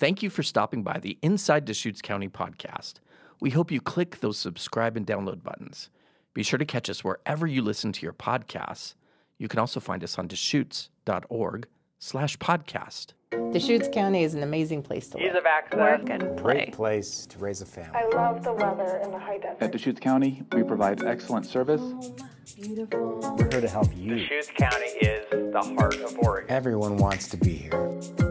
Thank you for stopping by the Inside Deschutes County podcast. We hope you click those subscribe and download buttons. Be sure to catch us wherever you listen to your podcasts. You can also find us on deschutes.org slash podcast. Deschutes County is an amazing place to Ease live. of access. work and play. Great place to raise a family. I love the weather and the high desert. At desert. Deschutes County, we provide excellent service. We're here to help you. Deschutes County is the heart of Oregon. Everyone wants to be here.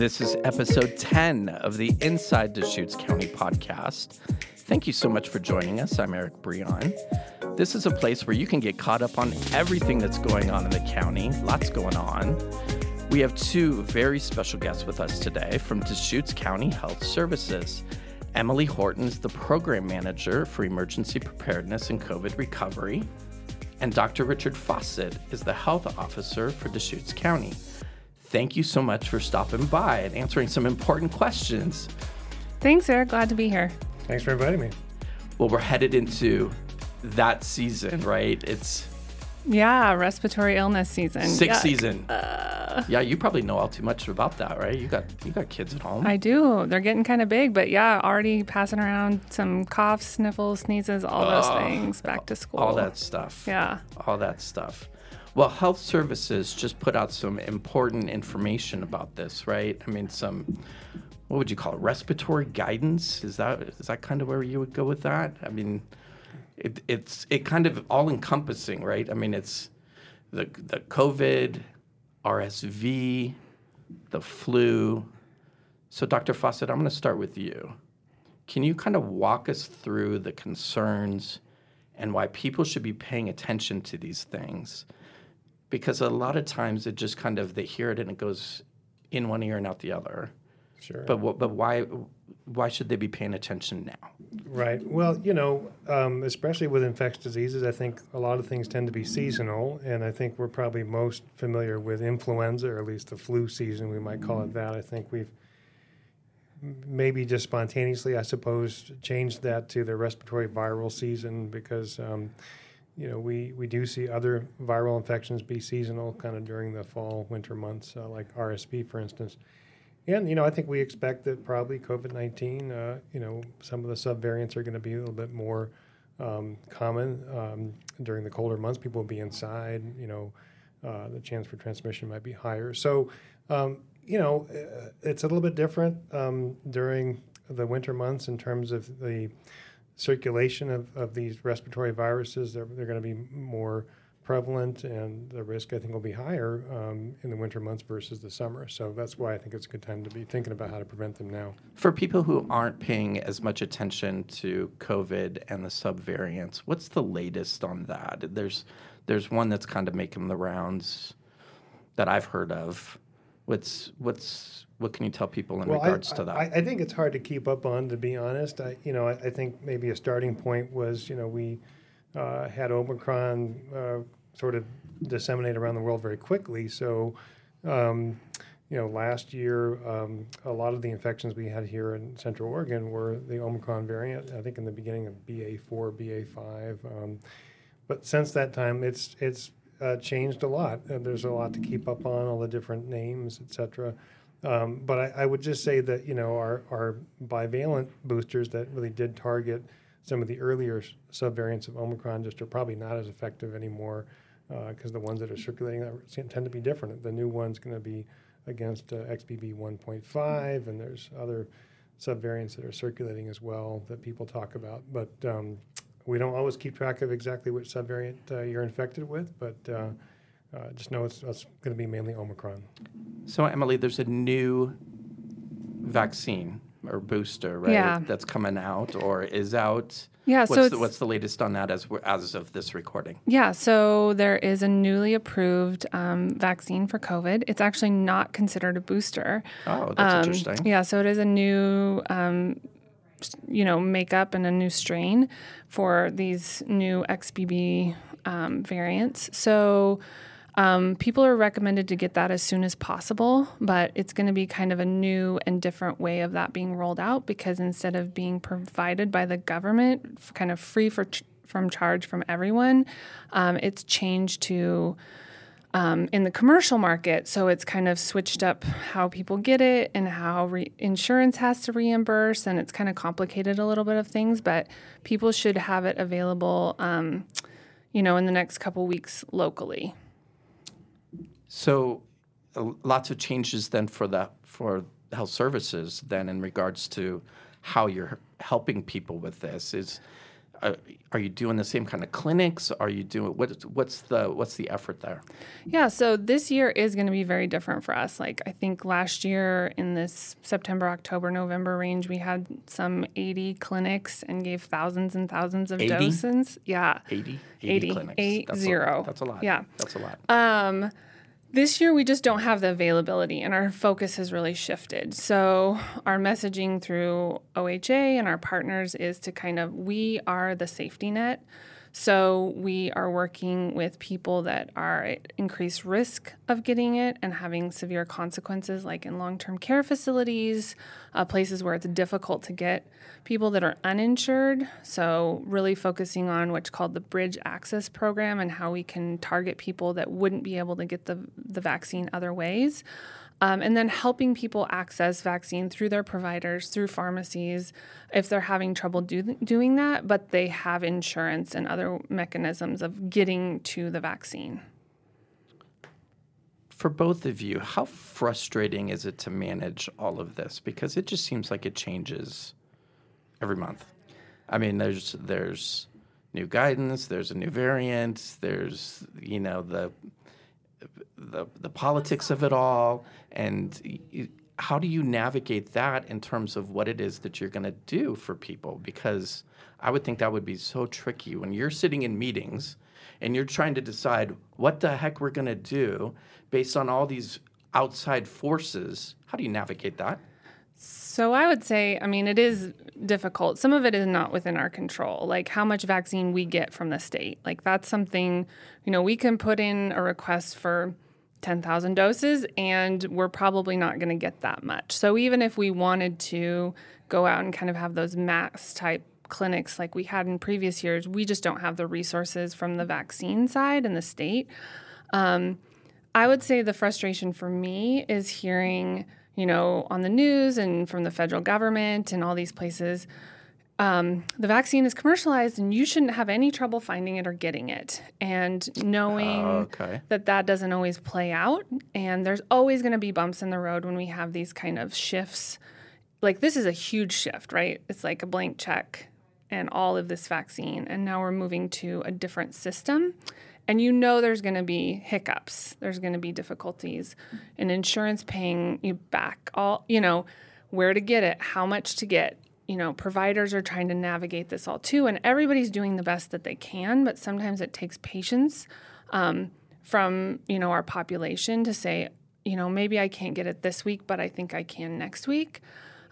This is episode 10 of the Inside Deschutes County podcast. Thank you so much for joining us. I'm Eric Breon. This is a place where you can get caught up on everything that's going on in the county. Lots going on. We have two very special guests with us today from Deschutes County Health Services. Emily Horton is the program manager for emergency preparedness and COVID recovery, and Dr. Richard Fawcett is the health officer for Deschutes County. Thank you so much for stopping by and answering some important questions. Thanks, Eric. Glad to be here. Thanks for inviting me. Well, we're headed into that season, right? It's Yeah, respiratory illness season. sixth Yuck. season. Uh. yeah, you probably know all too much about that, right? You got you got kids at home. I do. They're getting kind of big, but yeah, already passing around some coughs, sniffles, sneezes, all those Oh, things back to school. all that stuff. Yeah. All that stuff. Well, Health Services just put out some important information about this, right? I mean, some what would you call it? Respiratory guidance? Is that is that kind of where you would go with that? I mean, it, it's it kind of all encompassing, right? I mean, it's the the COVID, RSV, the flu. So, Dr. Fawcett, I'm going to start with you. Can you kind of walk us through the concerns and why people should be paying attention to these things? Because a lot of times it just kind of they hear it and it goes in one ear and out the other. Sure. But what, but why why should they be paying attention now? right. Well, you know, um, especially with infectious diseases, I think a lot of things tend to be seasonal, and I think we're probably most familiar with influenza, or at least the flu season, we might call it that. I think we've maybe just spontaneously, I suppose, changed that to the respiratory viral season because. Um, you know, we, we do see other viral infections be seasonal kind of during the fall, winter months, uh, like RSV, for instance. And, you know, I think we expect that probably COVID 19, uh, you know, some of the subvariants are going to be a little bit more um, common um, during the colder months. People will be inside, you know, uh, the chance for transmission might be higher. So, um, you know, uh, it's a little bit different um, during the winter months in terms of the circulation of, of these respiratory viruses. They're, they're going to be more prevalent, and the risk I think will be higher um, in the winter months versus the summer. So that's why I think it's a good time to be thinking about how to prevent them now. For people who aren't paying as much attention to COVID and the subvariants, what's the latest on that? There's there's one that's kind of making the rounds that I've heard of. What's what's what can you tell people in Well, regards I, to that? I, I think it's hard to keep up on, to be honest. I, you know, I, I think maybe a starting point was, you know, we uh, had Omicron uh, sort of disseminate around the world very quickly. So, um, you know, last year, um, a lot of the infections we had here in Central Oregon were the Omicron variant. I think in the beginning of BA4, BA5. Um, but since that time, it's it's uh, changed a lot. Uh, there's a lot to keep up on, all the different names, et cetera. Um, but I, I would just say that you know our, our bivalent boosters that really did target some of the earlier subvariants of Omicron just are probably not as effective anymore because the ones that are circulating that tend to be different. The new one's going to be against uh, XBB 1.5, and there's other subvariants that are circulating as well that people talk about. But um, we don't always keep track of exactly which subvariant uh, you're infected with, but uh, uh, just know it's, it's going to be mainly Omicron. so Emily, there's a new vaccine or booster, right? Yeah. That's coming out or is out. Yeah, What's so the, what's the latest on that as as of this recording? Yeah, so there is a newly approved um, vaccine for COVID. It's actually not considered a booster. Oh, that's Um, interesting. Yeah, so it is a new, um, s- you know, makeup and a new strain for these new XBB um, variants. So um, people are recommended to get that as soon as possible, but it's going to be kind of a new and different way of that being rolled out because instead of being provided by the government, kind of free for ch- from charge from everyone, um, it's changed to um, in the commercial market. So it's kind of switched up how people get it and how re- insurance has to reimburse, and it's kind of complicated a little bit of things. But people should have it available, um, you know, in the next couple weeks locally. So, uh, lots of changes then for the for health services then in regards to how you're helping people with this is. Uh, are you doing the same kind of clinics? Are you doing what? What's the what's the effort there? Yeah, so this year is going to be very different for us. Like I think last year in this September, October, November range, we had some 80 clinics and gave thousands and thousands of 80? doses. Yeah, 80? 80, clinics. eight, that's zero. A, that's a lot. Yeah. That's a lot. Um, this year we just don't have the availability, and our focus has really shifted. So our messaging through OHA and our partners is to kind of we are the safety net. So we are working with people that are at increased risk of getting it and having severe consequences, like in long-term care facilities, uh, places where it's difficult to get people that are uninsured. So really focusing on what's called the Bridge Access Program and how we can target people that wouldn't be able to get the the vaccine other ways. Um, and then helping people access vaccine through their providers, through pharmacies, if they're having trouble do, doing that, but they have insurance and other mechanisms of getting to the vaccine. For both of you, how frustrating is it to manage all of this? Because it just seems like it changes every month. I mean, there's there's new guidance, there's a new variant, there's you know the the the politics of it all, and how do you navigate that in terms of what it is that you're going to do for people? Because I would think that would be so tricky when you're sitting in meetings and you're trying to decide what the heck we're going to do based on all these outside forces. How do you navigate that? So I would say, I mean, it is difficult. Some of it is not within our control, like how much vaccine we get from the state. Like that's something, you know, we can put in a request for 10,000 doses and we're probably not going to get that much. So even if we wanted to go out and kind of have those mass type clinics like we had in previous years, we just don't have the resources from the vaccine side and the state. Um, I would say the frustration for me is hearing, you know, on the news and from the federal government and all these places, um, the vaccine is commercialized and you shouldn't have any trouble finding it or getting it. And knowing Okay. that that doesn't always play out, and there's always going to be bumps in the road when we have these kind of shifts. Like this is a huge shift, right? It's like a blank check and all of this vaccine, and now we're moving to a different system. And you know there's going to be hiccups. There's going to be difficulties in insurance paying you back all, you know, where to get it, how much to get. You know, providers are trying to navigate this all too, and everybody's doing the best that they can, but sometimes it takes patience um, from, you know, our population to say, you know, maybe I can't get it this week, but I think I can next week.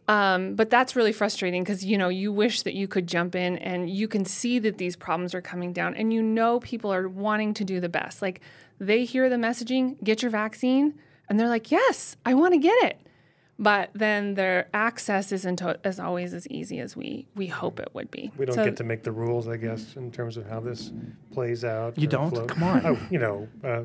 Um, but that's really frustrating because you know you wish that you could jump in and you can see that these problems are coming down and you know people are wanting to do the best. Like they hear the messaging, get your vaccine, and they're like, yes, I want to get it. But then their access isn't as always as easy as we we hope it would be. We don't So- get to make the rules, I guess, in terms of how this plays out. You don't? flows. Come on. Oh, you know, uh,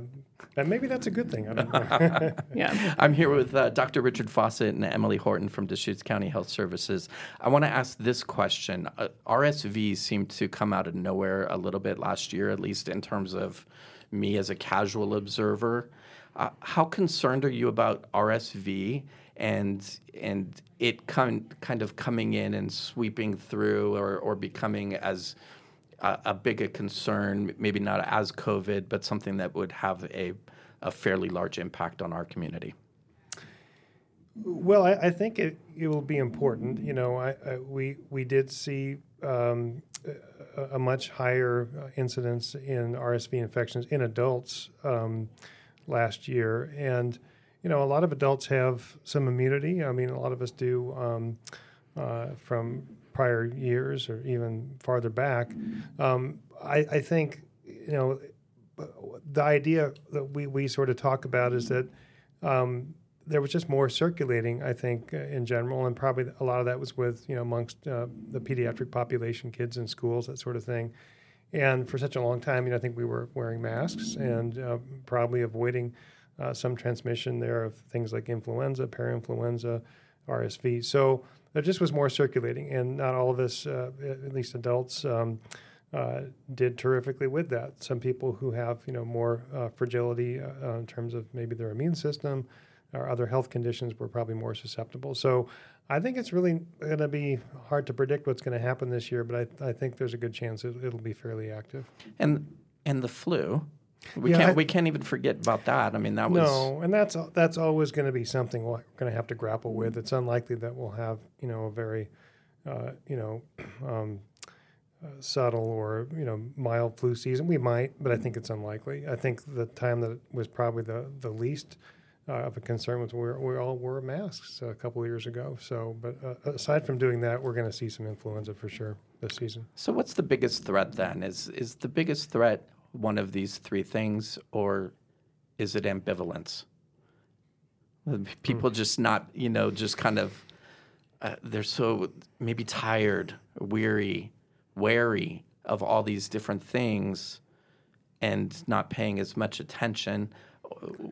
and maybe that's a good thing. I don't know. yeah. I'm here with uh, Dr. Richard Fawcett and Emily Horton from Deschutes County Health Services. I want to ask this question. Uh, RSV seemed to come out of nowhere a little bit last year, at least in terms of me as a casual observer. Uh, how concerned are you about RSV and and it kind kind of coming in and sweeping through or, or becoming as a, a big concern, maybe not as COVID, but something that would have a, a fairly large impact on our community. Well, I, I think it, it will be important. You know, I, I, we we did see um, a, a much higher uh, incidence in RSV infections in adults um, last year, and you know, a lot of adults have some immunity. I mean, a lot of us do um, uh, from prior years or even farther back. Um, I, I think you know the idea that we, we sort of talk about is that um, there was just more circulating, I think, uh, in general, and probably a lot of that was with you know amongst uh, the pediatric population, kids in schools, that sort of thing. And for such a long time, you know, I think we were wearing masks and uh, probably avoiding uh, some transmission there of things like influenza, parainfluenza, RSV. So there just was more circulating, and not all of us, uh, at least adults, um, uh, did terrifically with that. Some people who have, you know, more uh, fragility uh, in terms of maybe their immune system or other health conditions were probably more susceptible. So I think it's really going to be hard to predict what's going to happen this year, but I, I think there's a good chance it, it'll be fairly active. And and the flu, we Yeah, can't I- we can't even forget about that. I mean, that was No, and that's that's always going to be something we're going to have to grapple with. It's unlikely that we'll have you know a very uh, you know um, uh, subtle or you know mild flu season. We might, but I think it's unlikely. I think the time that was probably the the least uh, of a concern was we we all wore masks a couple of years ago. So, but uh, aside from doing that, we're going to see some influenza for sure this season. So what's the biggest threat then? Is is the biggest threat one of these three things, or is it ambivalence? P- People just not, you know, just kind of uh, they're so maybe tired, weary, wary of all these different things, and not paying as much attention.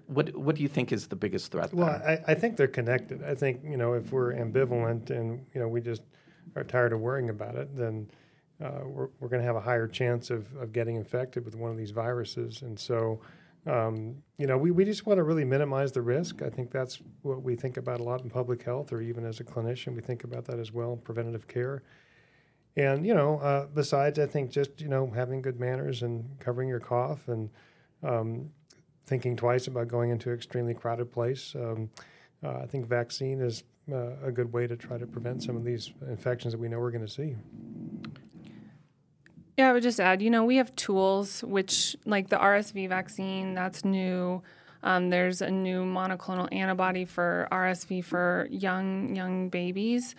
What what do you think is the biggest threat? Well? I, I think they're connected. I think you know if we're ambivalent and you know we just are tired of worrying about it, then uh, we're, we're going to have a higher chance of, of getting infected with one of these viruses. And so, um, you know, we, we just want to really minimize the risk. I think that's what we think about a lot in public health, or even as a clinician, we think about that as well, preventative care. And you know, uh, besides, I think just you know having good manners and covering your cough and um, thinking twice about going into an extremely crowded place. Um, uh, I think vaccine is uh, a good way to try to prevent some of these infections that we know we're going to see. Yeah, I would just add, you know, we have tools which, like the RSV vaccine, that's new. Um, there's a new monoclonal antibody for RSV for young young babies.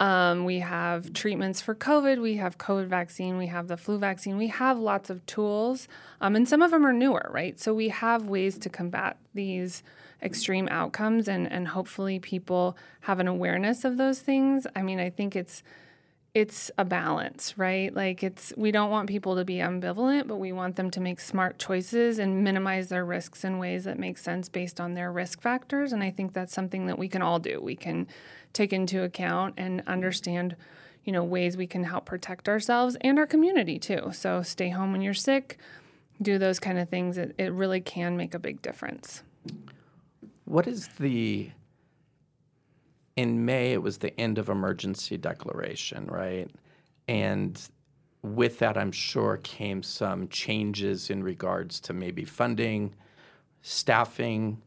Um, we have treatments for COVID. We have COVID vaccine. We have the flu vaccine. We have lots of tools, um, and some of them are newer, right? So we have ways to combat these extreme outcomes, and and hopefully people have an awareness of those things. I mean, I think it's it's a balance, right? Like it's we don't want people to be ambivalent, but we want them to make smart choices and minimize their risks in ways that make sense based on their risk factors. And I think that's something that we can all do. We can take into account and understand, you know, ways we can help protect ourselves and our community too. So stay home when you're sick, do those kind of things. It, it really can make a big difference. What is the in May it was the end of emergency declaration, right? And with that I'm sure came some changes in regards to maybe funding, staffing.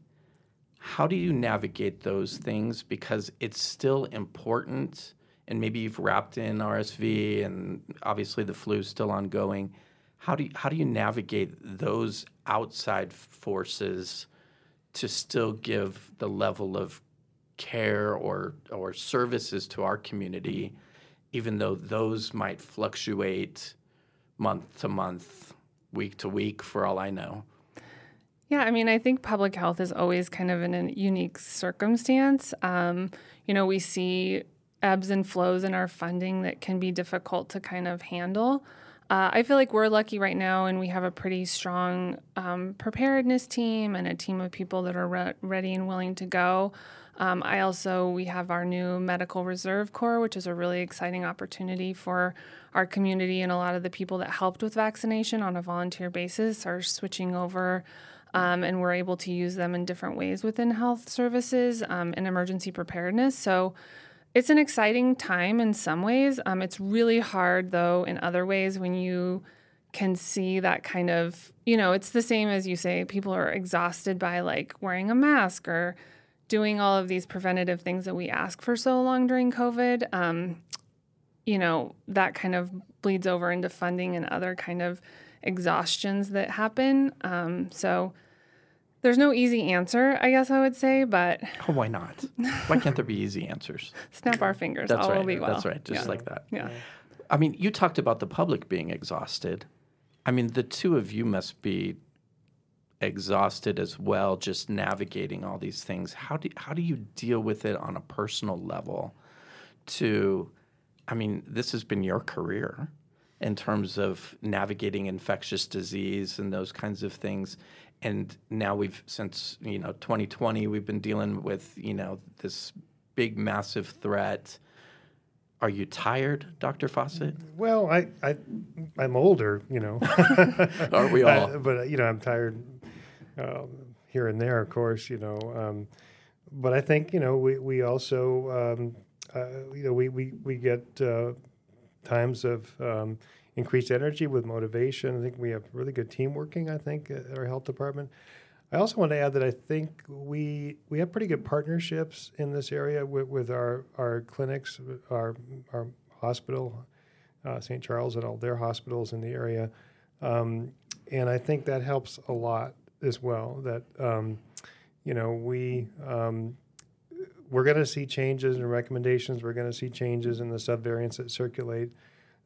How do you navigate those things because it's still important and maybe you've wrapped in RSV and obviously the flu is still ongoing. How do you, how do you navigate those outside forces to still give the level of care or or services to our community, even though those might fluctuate month to month, week to week, for all I know. Yeah, I mean, I think public health is always kind of in a unique circumstance. Um, you know, we see ebbs and flows in our funding that can be difficult to kind of handle. Uh, I feel like we're lucky right now, and we have a pretty strong um, preparedness team and a team of people that are re- ready and willing to go. Um, I also we have our new medical reserve corps, which is a really exciting opportunity for our community, and a lot of the people that helped with vaccination on a volunteer basis are switching over. Um, and we're able to use them in different ways within health services um, and emergency preparedness. So it's an exciting time in some ways. Um, it's really hard, though, in other ways when you can see that kind of, you know, it's the same as you say, people are exhausted by like wearing a mask or doing all of these preventative things that we ask for so long during COVID. Um, you know, that kind of bleeds over into funding and other kind of exhaustions that happen. Um, so there's no easy answer, I guess I would say, but Oh, why not? Why can't there be easy answers? snap our fingers. That's all right. will be well. That's right. Just Yeah. like that. Yeah. I mean, you talked about the public being exhausted. I mean, the two of you must be exhausted as well, just navigating all these things. How do how do you deal with it on a personal level? To, I mean, this has been your career, in terms of navigating infectious disease and those kinds of things. And now we've since you know 2020 we've been dealing with you know this big massive threat. Are you tired, Dr. Fawcett? Well, I, I, I'm older, you know. Are we all? Uh, but, you know, I'm tired um, here and there, of course, you know. Um, but I think, you know, we, we also, um, uh, you know, we, we, we get uh, times of um, increased energy with motivation. I think we have really good team working, I think, at our health department. I also want to add that I think we we have pretty good partnerships in this area with, with our, our clinics, our our hospital, uh, St. Charles, and all their hospitals in the area, um, and I think that helps a lot as well. That um, you know we um, we're going to see changes in recommendations. We're going to see changes in the subvariants that circulate,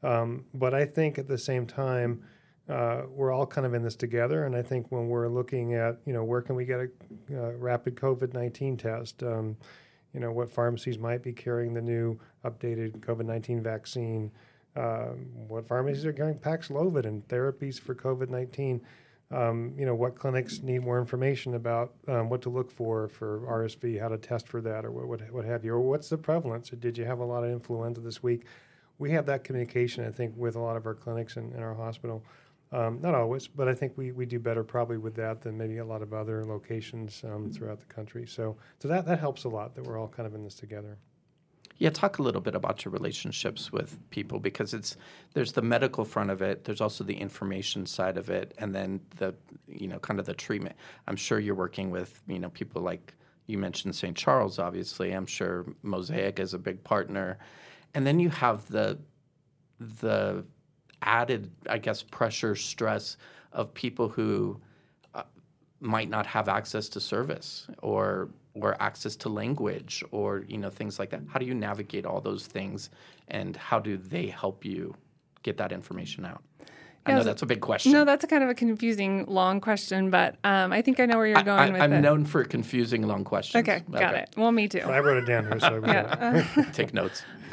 um, but I think at the same time uh, we're all kind of in this together. And I think when we're looking at, you know, where can we get a uh, rapid COVID 19 test, um, you know, what pharmacies might be carrying the new updated COVID 19 vaccine, um, what pharmacies are carrying Paxlovid and therapies for COVID 19. Um, you know, what clinics need more information about um, what to look for for RSV, how to test for that, or what, what, what have you, or what's the prevalence? Did you have a lot of influenza this week? We have that communication, I think, with a lot of our clinics and in our hospital. Um, not always, but I think we, we do better probably with that than maybe a lot of other locations um, throughout the country. So, so that, that helps a lot that we're all kind of in this together. Yeah, talk a little bit about your relationships with people because it's there's the medical front of it, there's also the information side of it, and then the you know kind of the treatment. I'm sure you're working with you know people like you mentioned St. Charles, obviously. I'm sure Mosaic is a big partner, and then you have the the added, I guess, pressure, stress of people who uh, might not have access to service or or access to language or you know things like that. How do you navigate all those things, and how do they help you get that information out? I know that's a big question. No, that's a kind of a confusing long question, but um, I think I know where you're going I, with I'm it. known for confusing long questions. Okay, got it. Well, me too. I wrote it down here, so Yeah. Take notes.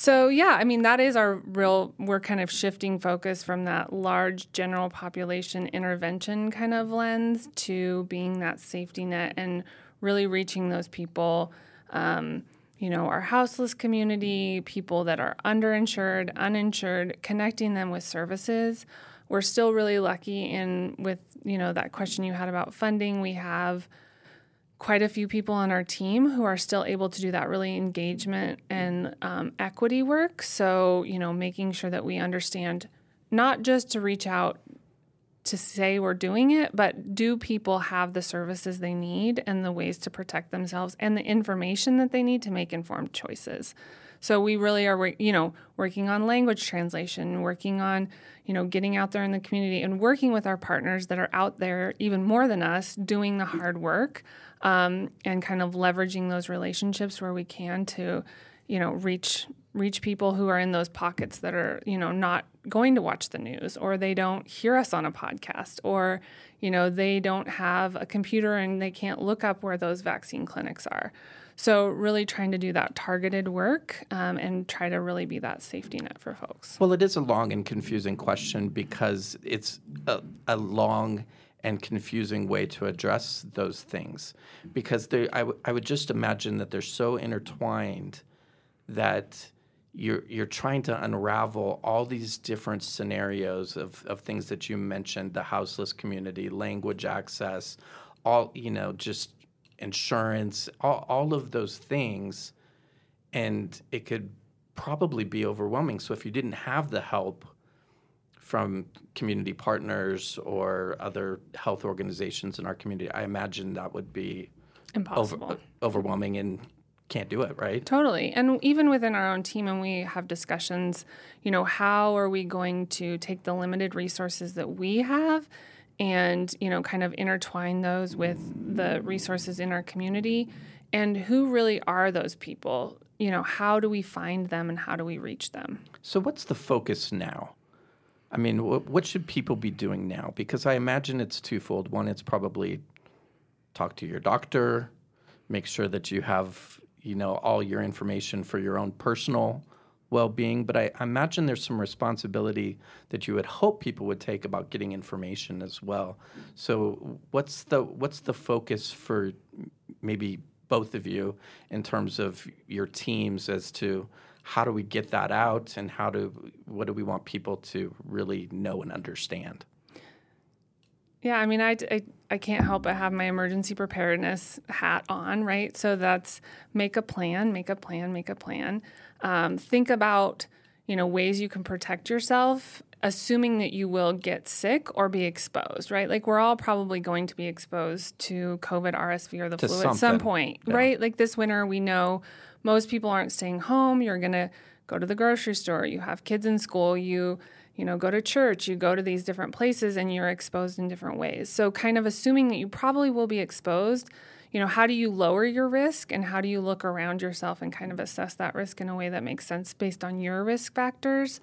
So yeah, I mean that is our real. We're kind of shifting focus from that large general population intervention kind of lens to being that safety net and really reaching those people. Um, you know, our houseless community, people that are underinsured, uninsured, connecting them with services. We're still really lucky in with you know that question you had about funding. We have quite a few people on our team who are still able to do that really engagement and um, equity work. So, you know, making sure that we understand not just to reach out to say we're doing it, but do people have the services they need and the ways to protect themselves and the information that they need to make informed choices. So we really are, you know, working on language translation, working on, you know, getting out there in the community and working with our partners that are out there even more than us doing the hard work um, and kind of leveraging those relationships where we can to, you know, reach reach people who are in those pockets that are, you know, not going to watch the news or they don't hear us on a podcast or, you know, they don't have a computer and they can't look up where those vaccine clinics are. So, really trying to do that targeted work um, and try to really be that safety net for folks. Well, it is a long and confusing question because it's a, a long and confusing way to address those things. Because they, I, w- I would just imagine that they're so intertwined that you're, you're trying to unravel all these different scenarios of, of things that you mentioned the houseless community, language access, all, you know, just insurance, all, all of those things. And it could probably be overwhelming. So if you didn't have the help from community partners or other health organizations in our community, I imagine that would be Impossible. over, overwhelming and can't do it, right? Totally. And even within our own team, and we have discussions, you know, how are we going to take the limited resources that we have and, you know, kind of intertwine those with the resources in our community? And who really are those people? You know, how do we find them and how do we reach them? So, what's the focus now? I mean, wh- what should people be doing now? Because I imagine it's twofold. One, it's probably talk to your doctor, make sure that you have, you know, all your information for your own personal well-being, but I, I imagine there's some responsibility that you would hope people would take about getting information as well. So, what's the what's the focus for maybe both of you in terms of your teams as to how do we get that out and how do what do we want people to really know and understand? Yeah, I mean, I, I, I can't help but have my emergency preparedness hat on, right? So that's make a plan, make a plan, make a plan. Um, think about, you know, ways you can protect yourself, assuming that you will get sick or be exposed, right? Like we're all probably going to be exposed to COVID, RSV, or the To flu at some point, yeah. right? Like this winter, we know most people aren't staying home. You're gonna go to the grocery store. You have kids in school. You you know, go to church, you go to these different places and you're exposed in different ways. So, kind of assuming that you probably will be exposed, you know, how do you lower your risk and how do you look around yourself and kind of assess that risk in a way that makes sense based on your risk factors?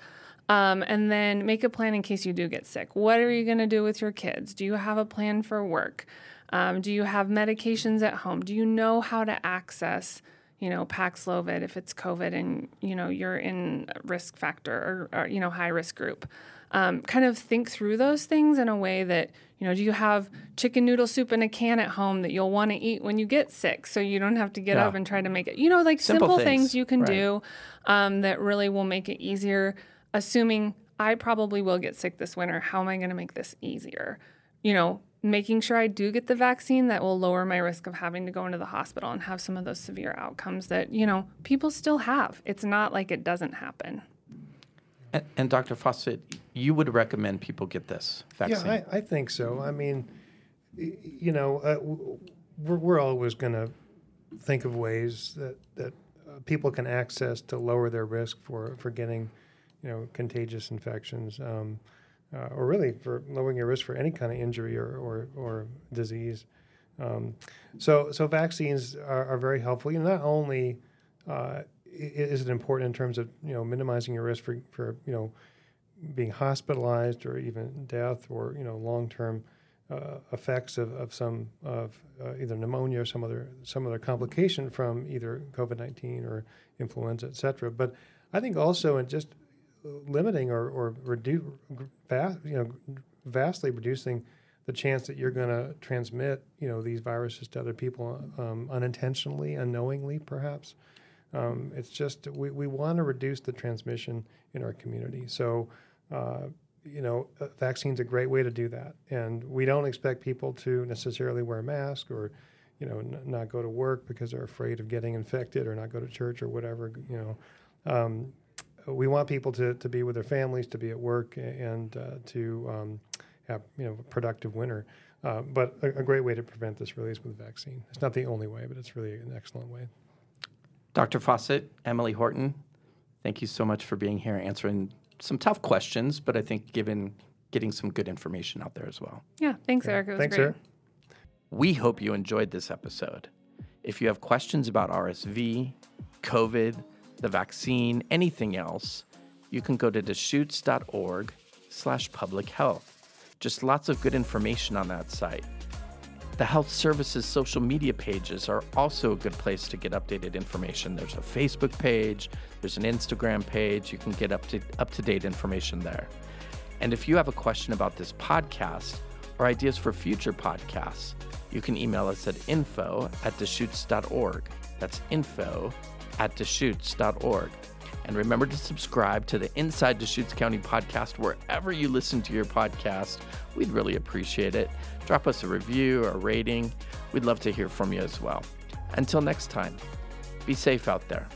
Um, and then make a plan in case you do get sick. What are you going to do with your kids? Do you have a plan for work? Um, do you have medications at home? Do you know how to access? You know, Paxlovid if it's COVID and, you know, you're in risk factor or, or you know, high risk group. Um, kind of think through those things in a way that, you know, do you have chicken noodle soup in a can at home that you'll want to eat when you get sick so you don't have to get Yeah. up and try to make it, you know, like Simple simple, things, things. you can right. do um, that really will make it easier, assuming I probably will get sick this winter. How am I going to make this easier? You know, making sure I do get the vaccine that will lower my risk of having to go into the hospital and have some of those severe outcomes that, you know, people still have. It's not like it doesn't happen. And, and Dr. Fawcett, you would recommend people get this vaccine? Yeah, I, I think so. I mean, you know, uh, we're, we're always going to think of ways that that uh, people can access to lower their risk for for getting, you know, contagious infections, um, uh, or really for lowering your risk for any kind of injury or or, or disease. Um, so so vaccines are, are very helpful. You know, not only uh, is it important in terms of you know minimizing your risk for for you know being hospitalized or even death or you know long-term uh, effects of, of some of uh, either pneumonia or some other some other complication from either COVID-19 or influenza, et cetera. But I think also in just limiting or, or reduce, vast, you know, vastly reducing the chance that you're going to transmit, you know, these viruses to other people um, unintentionally, unknowingly, perhaps. Um, it's just we, we want to reduce the transmission in our community. So, uh, you know, a vaccine's a great way to do that. And we don't expect people to necessarily wear a mask or, you know, n- not go to work because they're afraid of getting infected or not go to church or whatever, you know. Um, we want people to, to be with their families, to be at work, and uh, to um, have you know a productive winter. Uh, but a, a great way to prevent this really is with a vaccine. It's not the only way, but it's really an excellent way. Dr. Fawcett, Emily Horton, thank you so much for being here, answering some tough questions, but I think given getting some good information out there as well. Yeah, thanks, Eric. It was Thanks, great. Sarah. We hope you enjoyed this episode. If you have questions about RSV, COVID, the vaccine, anything else, you can go to deschutes.org slash public health. Just lots of good information on that site. The health services social media pages are also a good place to get updated information. There's a Facebook page, there's an Instagram page. You can get up to up to date information there. And if you have a question about this podcast or ideas for future podcasts, you can email us at info at deschutes.org. That's info at deschutes.org. And remember to subscribe to the Inside Deschutes County podcast wherever you listen to your podcast. We'd really appreciate it. Drop us a review or a rating. We'd love to hear from you as well. Until next time, be safe out there.